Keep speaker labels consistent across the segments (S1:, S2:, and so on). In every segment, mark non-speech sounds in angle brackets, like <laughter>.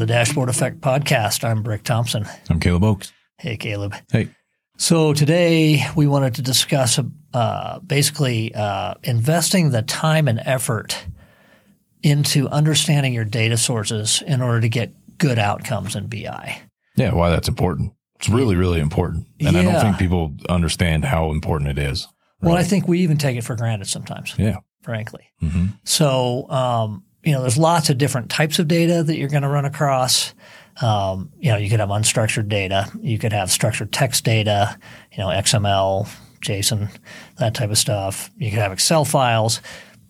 S1: the Dashboard Effect podcast. I'm Brick Thompson.
S2: I'm Caleb Oakes.
S1: Hey, Caleb.
S2: Hey.
S1: So today we wanted to discuss uh, basically uh, investing the time and effort into understanding your data sources in order to get good outcomes in BI.
S2: Yeah, why that's important. It's really, really important. And I don't think people understand how important it is.
S1: Well, I think we even take it for granted sometimes,
S2: Yeah.
S1: frankly.
S2: hmm
S1: So, um, you know, there's lots of different types of data that you're going to run across. Um, you know, you could have unstructured data, you could have structured text data, you know, XML, JSON, that type of stuff. You could have Excel files.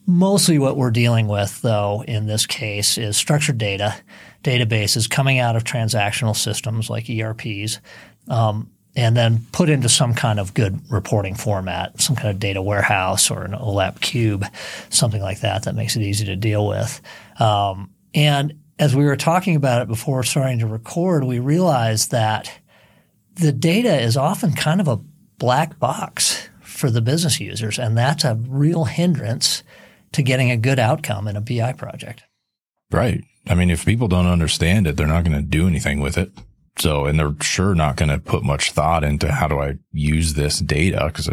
S1: Mostly what we're dealing with, though, in this case is structured data, databases coming out of transactional systems like ERPs, um, and then put into some kind of good reporting format, some kind of data warehouse or an OLAP cube, something like that that makes it easy to deal with. Um, and as we were talking about it before starting to record, we realized that the data is often kind of a black box for the business users, and that's a real hindrance to getting a good outcome in a BI project.
S2: Right. I mean, if people don't understand it, they're not going to do anything with it. So, and they're sure not going to put much thought into how do I use this data because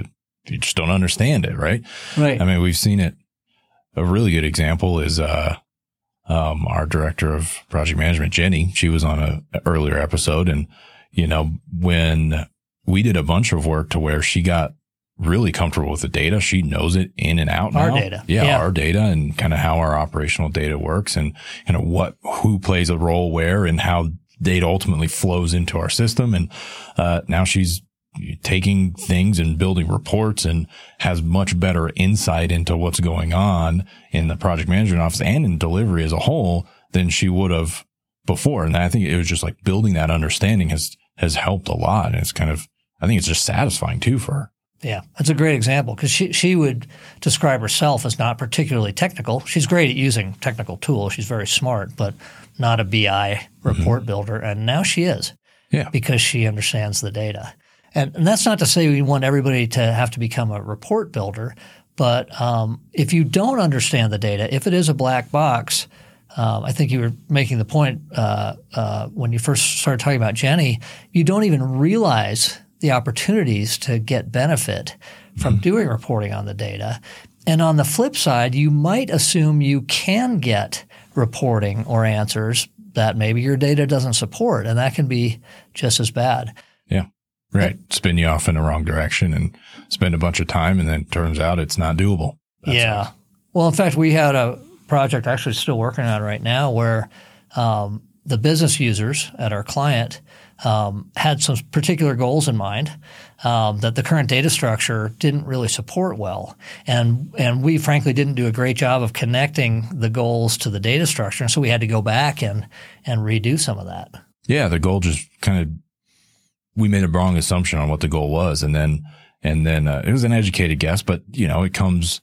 S2: you just don't understand it. Right.
S1: Right.
S2: I mean, we've seen it. A really good example is, uh, um, our director of project management, Jenny, she was on a, a earlier episode and, you know, when we did a bunch of work to where she got really comfortable with the data, she knows it in and out
S1: Our
S2: now.
S1: data.
S2: Yeah,
S1: Yeah.
S2: Our data and kind of how our operational data works and kind of what, who plays a role where and how data ultimately flows into our system. And, uh, now she's taking things and building reports and has much better insight into what's going on in the project management office and in delivery as a whole than she would have before. And I think it was just like building that understanding has, has helped a lot. And it's kind of, I think it's just satisfying too for her.
S1: Yeah, that's a great example because she she would describe herself as not particularly technical. She's great at using technical tools. She's very smart, but not a BI report builder. And now she is
S2: Yeah.
S1: because she understands the data. And, and that's not to say we want everybody to have to become a report builder, but um, if you don't understand the data, if it is a black box, um, I think you were making the point uh, uh, when you first started talking about Jenny. You don't even realize the opportunities to get benefit from doing reporting on the data. And on the flip side, you might assume you can get reporting or answers that maybe your data doesn't support, and that can be just as bad.
S2: Yeah. Right. Spin you off in the wrong direction and spend a bunch of time. And then it turns out it's not doable. That's
S1: yeah. Well, in fact, we had a project actually still working on right now where um, the business users at our client um, had some particular goals in mind um, that the current data structure didn't really support well, and and we frankly didn't do a great job of connecting the goals to the data structure, and so we had to go back and and redo some of that.
S2: Yeah, the goal just kind of we made a wrong assumption on what the goal was, and then and then uh, it was an educated guess, but you know it comes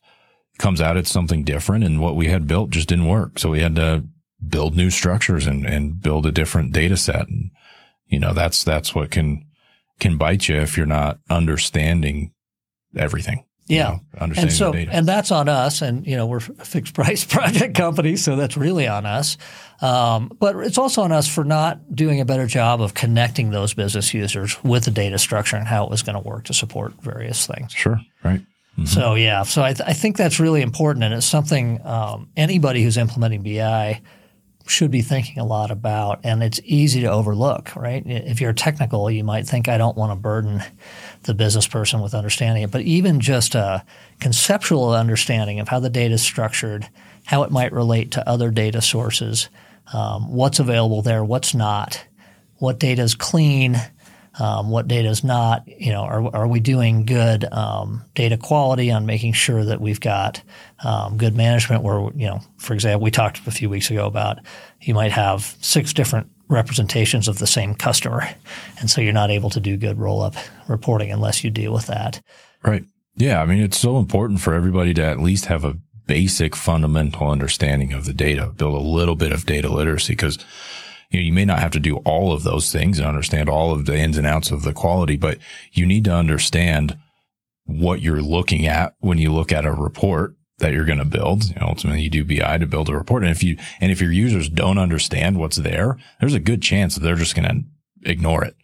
S2: comes out it's something different, and what we had built just didn't work, so we had to build new structures and and build a different data set, and you know that's that's what can can bite you if you're not understanding everything. you
S1: Yeah.
S2: know, understanding
S1: and so
S2: the data.
S1: and that's on us and you know we're a fixed price <laughs> project company so that's really on us um, but it's also on us for not doing a better job of connecting those business users with the data structure and how it was going to work to support various things
S2: sure, right.
S1: so yeah so I, th- I think that's really important and it's something um, anybody who's implementing bi should be thinking a lot about and it's easy to overlook right? If you're technical you might think i don't want to burden the business person with understanding it. But even just a conceptual understanding of how the data is structured how it might relate to other data sources um, what's available there what's not what data is clean um, what data is not. You know, are, are we doing good um, data quality on making sure that we've got um, good management? Where you know, for example, we talked a few weeks ago about you might have six different representations of the same customer, and so you're not able to do good roll up reporting unless you deal with that.
S2: Right. Yeah. I mean, it's so important for everybody to at least have a basic fundamental understanding of the data, build a little bit of data literacy because you know, you may not have to do all of those things and understand all of the ins and outs of the quality, but you need to understand what you're looking at when you look at a report that you're going to build. You know, ultimately you do BI to build a report. And if you, and if your users don't understand what's there, there's a good chance that they're just going to ignore it.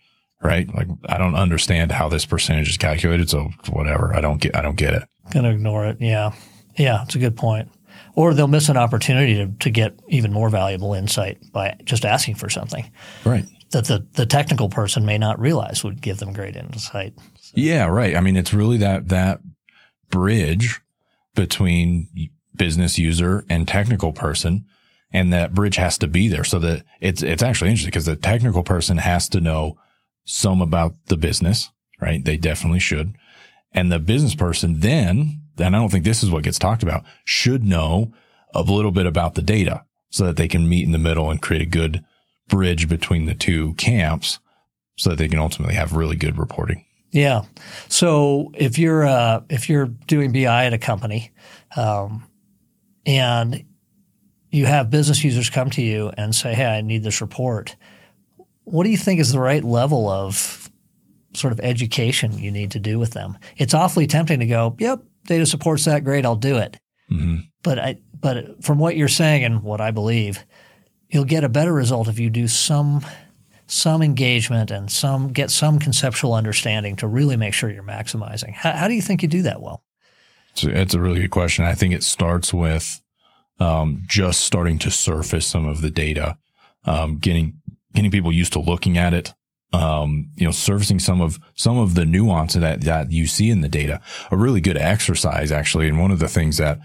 S2: Right. Like I don't understand how this percentage is calculated. So whatever. I don't get, I don't get it.
S1: Gonna ignore it. Yeah. Yeah. It's a good point. Or they'll miss an opportunity to, to get even more valuable insight by just asking for something.
S2: Right.
S1: That the, the technical person may not realize would give them great insight.
S2: So. Yeah. Right. I mean, it's really that, that bridge between business user and technical person. And that bridge has to be there so that it's, it's actually interesting because the technical person has to know some about the business, right? They definitely should. And the business person then, and I don't think this is what gets talked about, should know a little bit about the data so that they can meet in the middle and create a good bridge between the two camps so that they can ultimately have really good reporting.
S1: Yeah. So if you're uh, if you're doing BI at a company, um, and you have business users come to you and say, "Hey, I need this report," what do you think is the right level of sort of education you need to do with them? It's awfully tempting to go, "Yep, data supports that. Great, I'll do it." Mm-hmm. But I, but from what you're saying and what I believe, you'll get a better result if you do some some engagement and some get some conceptual understanding to really make sure you're maximizing. How, how do you think you do that well?
S2: It's a, it's a really good question. I think it starts with um, just starting to surface some of the data, um, getting getting people used to looking at it. Um, you know, servicing some of some of the nuance that that you see in the data. A really good exercise, actually, and one of the things that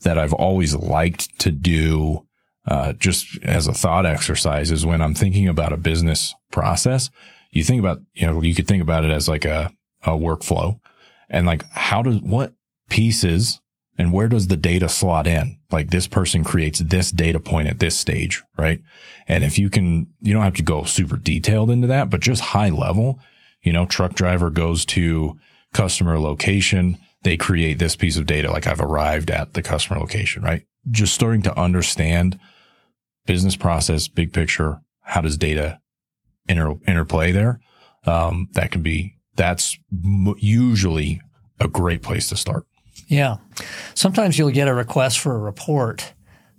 S2: that I've always liked to do uh, just as a thought exercise is when I'm thinking about a business process, you think about, you know, you could think about it as like a, a workflow and like how does, what pieces and where does the data slot in? Like this person creates this data point at this stage, right? And if you can, you don't have to go super detailed into that, but just high level, you know, truck driver goes to customer location. They create this piece of data. Like I've arrived at the customer location, right? Just starting to understand business process, big picture. How does data inter, interplay there? Um, that can be, that's usually a great place to start.
S1: Yeah. Sometimes you'll get a request for a report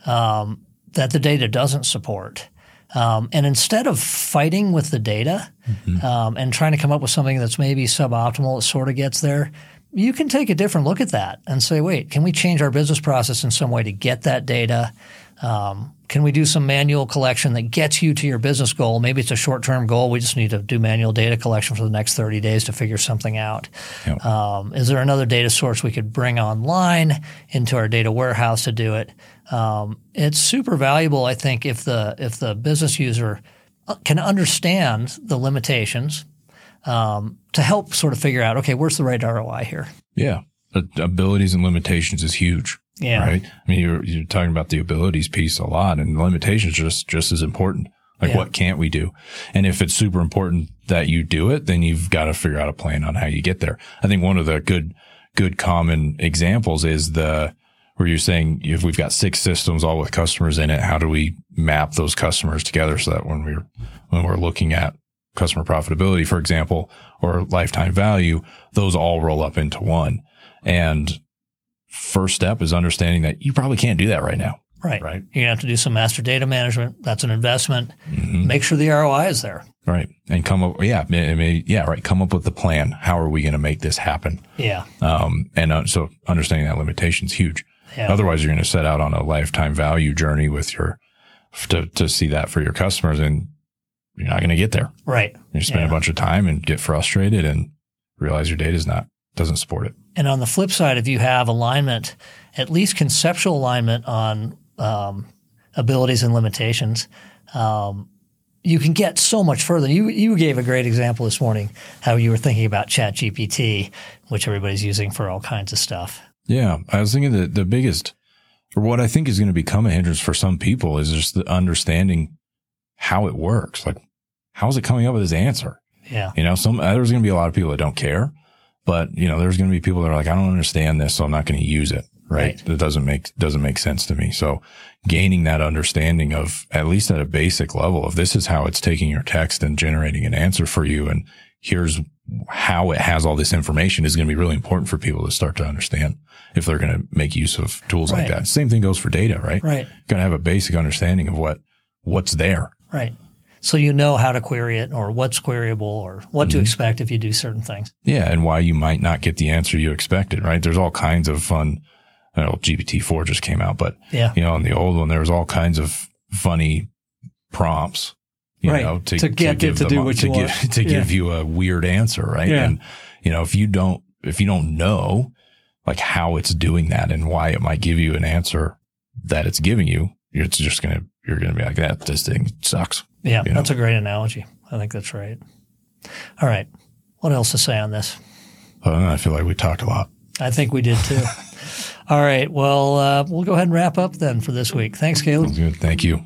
S1: um, that the data doesn't support. Um, and instead of fighting with the data mm-hmm. um, and trying to come up with something that's maybe suboptimal, it sort of gets there, you can take a different look at that and say, wait, can we change our business process in some way to get that data? Um, can we do some manual collection that gets you to your business goal? Maybe it's a short term goal. We just need to do manual data collection for the next 30 days to figure something out. Yep. Um, is there another data source we could bring online into our data warehouse to do it? Um, it's super valuable, I think, if the if the business user uh, can understand the limitations um, to help sort of figure out, okay, where's the right ROI here?
S2: Yeah, abilities and limitations is huge.
S1: Yeah.
S2: Right. I mean, you're, you're talking about the abilities piece a lot and the limitations just, just as important. Like yeah. what can't we do? And if it's super important that you do it, then you've got to figure out a plan on how you get there. I think one of the good, good common examples is the, where you're saying if we've got six systems all with customers in it, how do we map those customers together so that when we're, when we're looking at customer profitability, for example, or lifetime value, those all roll up into one. And first step is understanding that you probably can't do that right now.
S1: Right. Right. You're going to have to do some master data management. That's an investment. Mm-hmm. Make sure the ROI is there.
S2: Right. And come up, yeah, yeah, right. Come up with the plan. How are we going to make this happen?
S1: Yeah.
S2: Um, and uh, so understanding that limitation is huge. Yeah. Otherwise, you're going to set out on a lifetime value journey with your, to, to see that for your customers and you're not going to get there.
S1: Right.
S2: You spend yeah. a bunch of time and get frustrated and realize your data is not, doesn't support it.
S1: And on the flip side, if you have alignment, at least conceptual alignment on um, abilities and limitations, um, you can get so much further. You you gave a great example this morning how you were thinking about Chat GPT, which everybody's using for all kinds of stuff.
S2: Yeah, I was thinking that the biggest, or what I think is going to become a hindrance for some people, is just the understanding how it works. Like, how is it coming up with this answer?
S1: Yeah,
S2: you know, some there's going to be a lot of people that don't care. But you know, there's going to be people that are like, I don't understand this, so I'm not going to use it. Right. right. That doesn't make, doesn't make sense to me. So gaining that understanding of at least at a basic level of this is how it's taking your text and generating an answer for you. And here's how it has all this information is going to be really important for people to start to understand if they're going to make use of tools like that. Same thing goes for data, right?
S1: Right.
S2: Got to have a basic understanding of what what's there.
S1: Right. So you know how to query it or what's queryable or what
S2: Mm-hmm.
S1: to expect if you do certain things.
S2: Yeah, and why you might not get the answer you expected, right? There's all kinds of fun. I know GPT-4 just came out, but
S1: Yeah.
S2: you know, on the old one, there was all kinds of funny prompts, you
S1: Right.
S2: know,
S1: To get it
S2: give
S1: to
S2: them
S1: do what
S2: to
S1: you
S2: give,
S1: want. <laughs>
S2: to
S1: Yeah.
S2: give you a weird answer, right?
S1: Yeah.
S2: And you know, if you don't, if you don't know like how it's doing that and why it might give you an answer that it's giving you, it's just gonna, you're gonna be like, that this thing sucks.
S1: Yeah.
S2: You know?
S1: That's a great analogy. I think that's right. All right. What else to say on this?
S2: But I feel like we talked a lot.
S1: I think we did too. <laughs> All right. Well, uh, we'll go ahead and wrap up then for this week. Thanks, Caleb.
S2: Good. Thank you.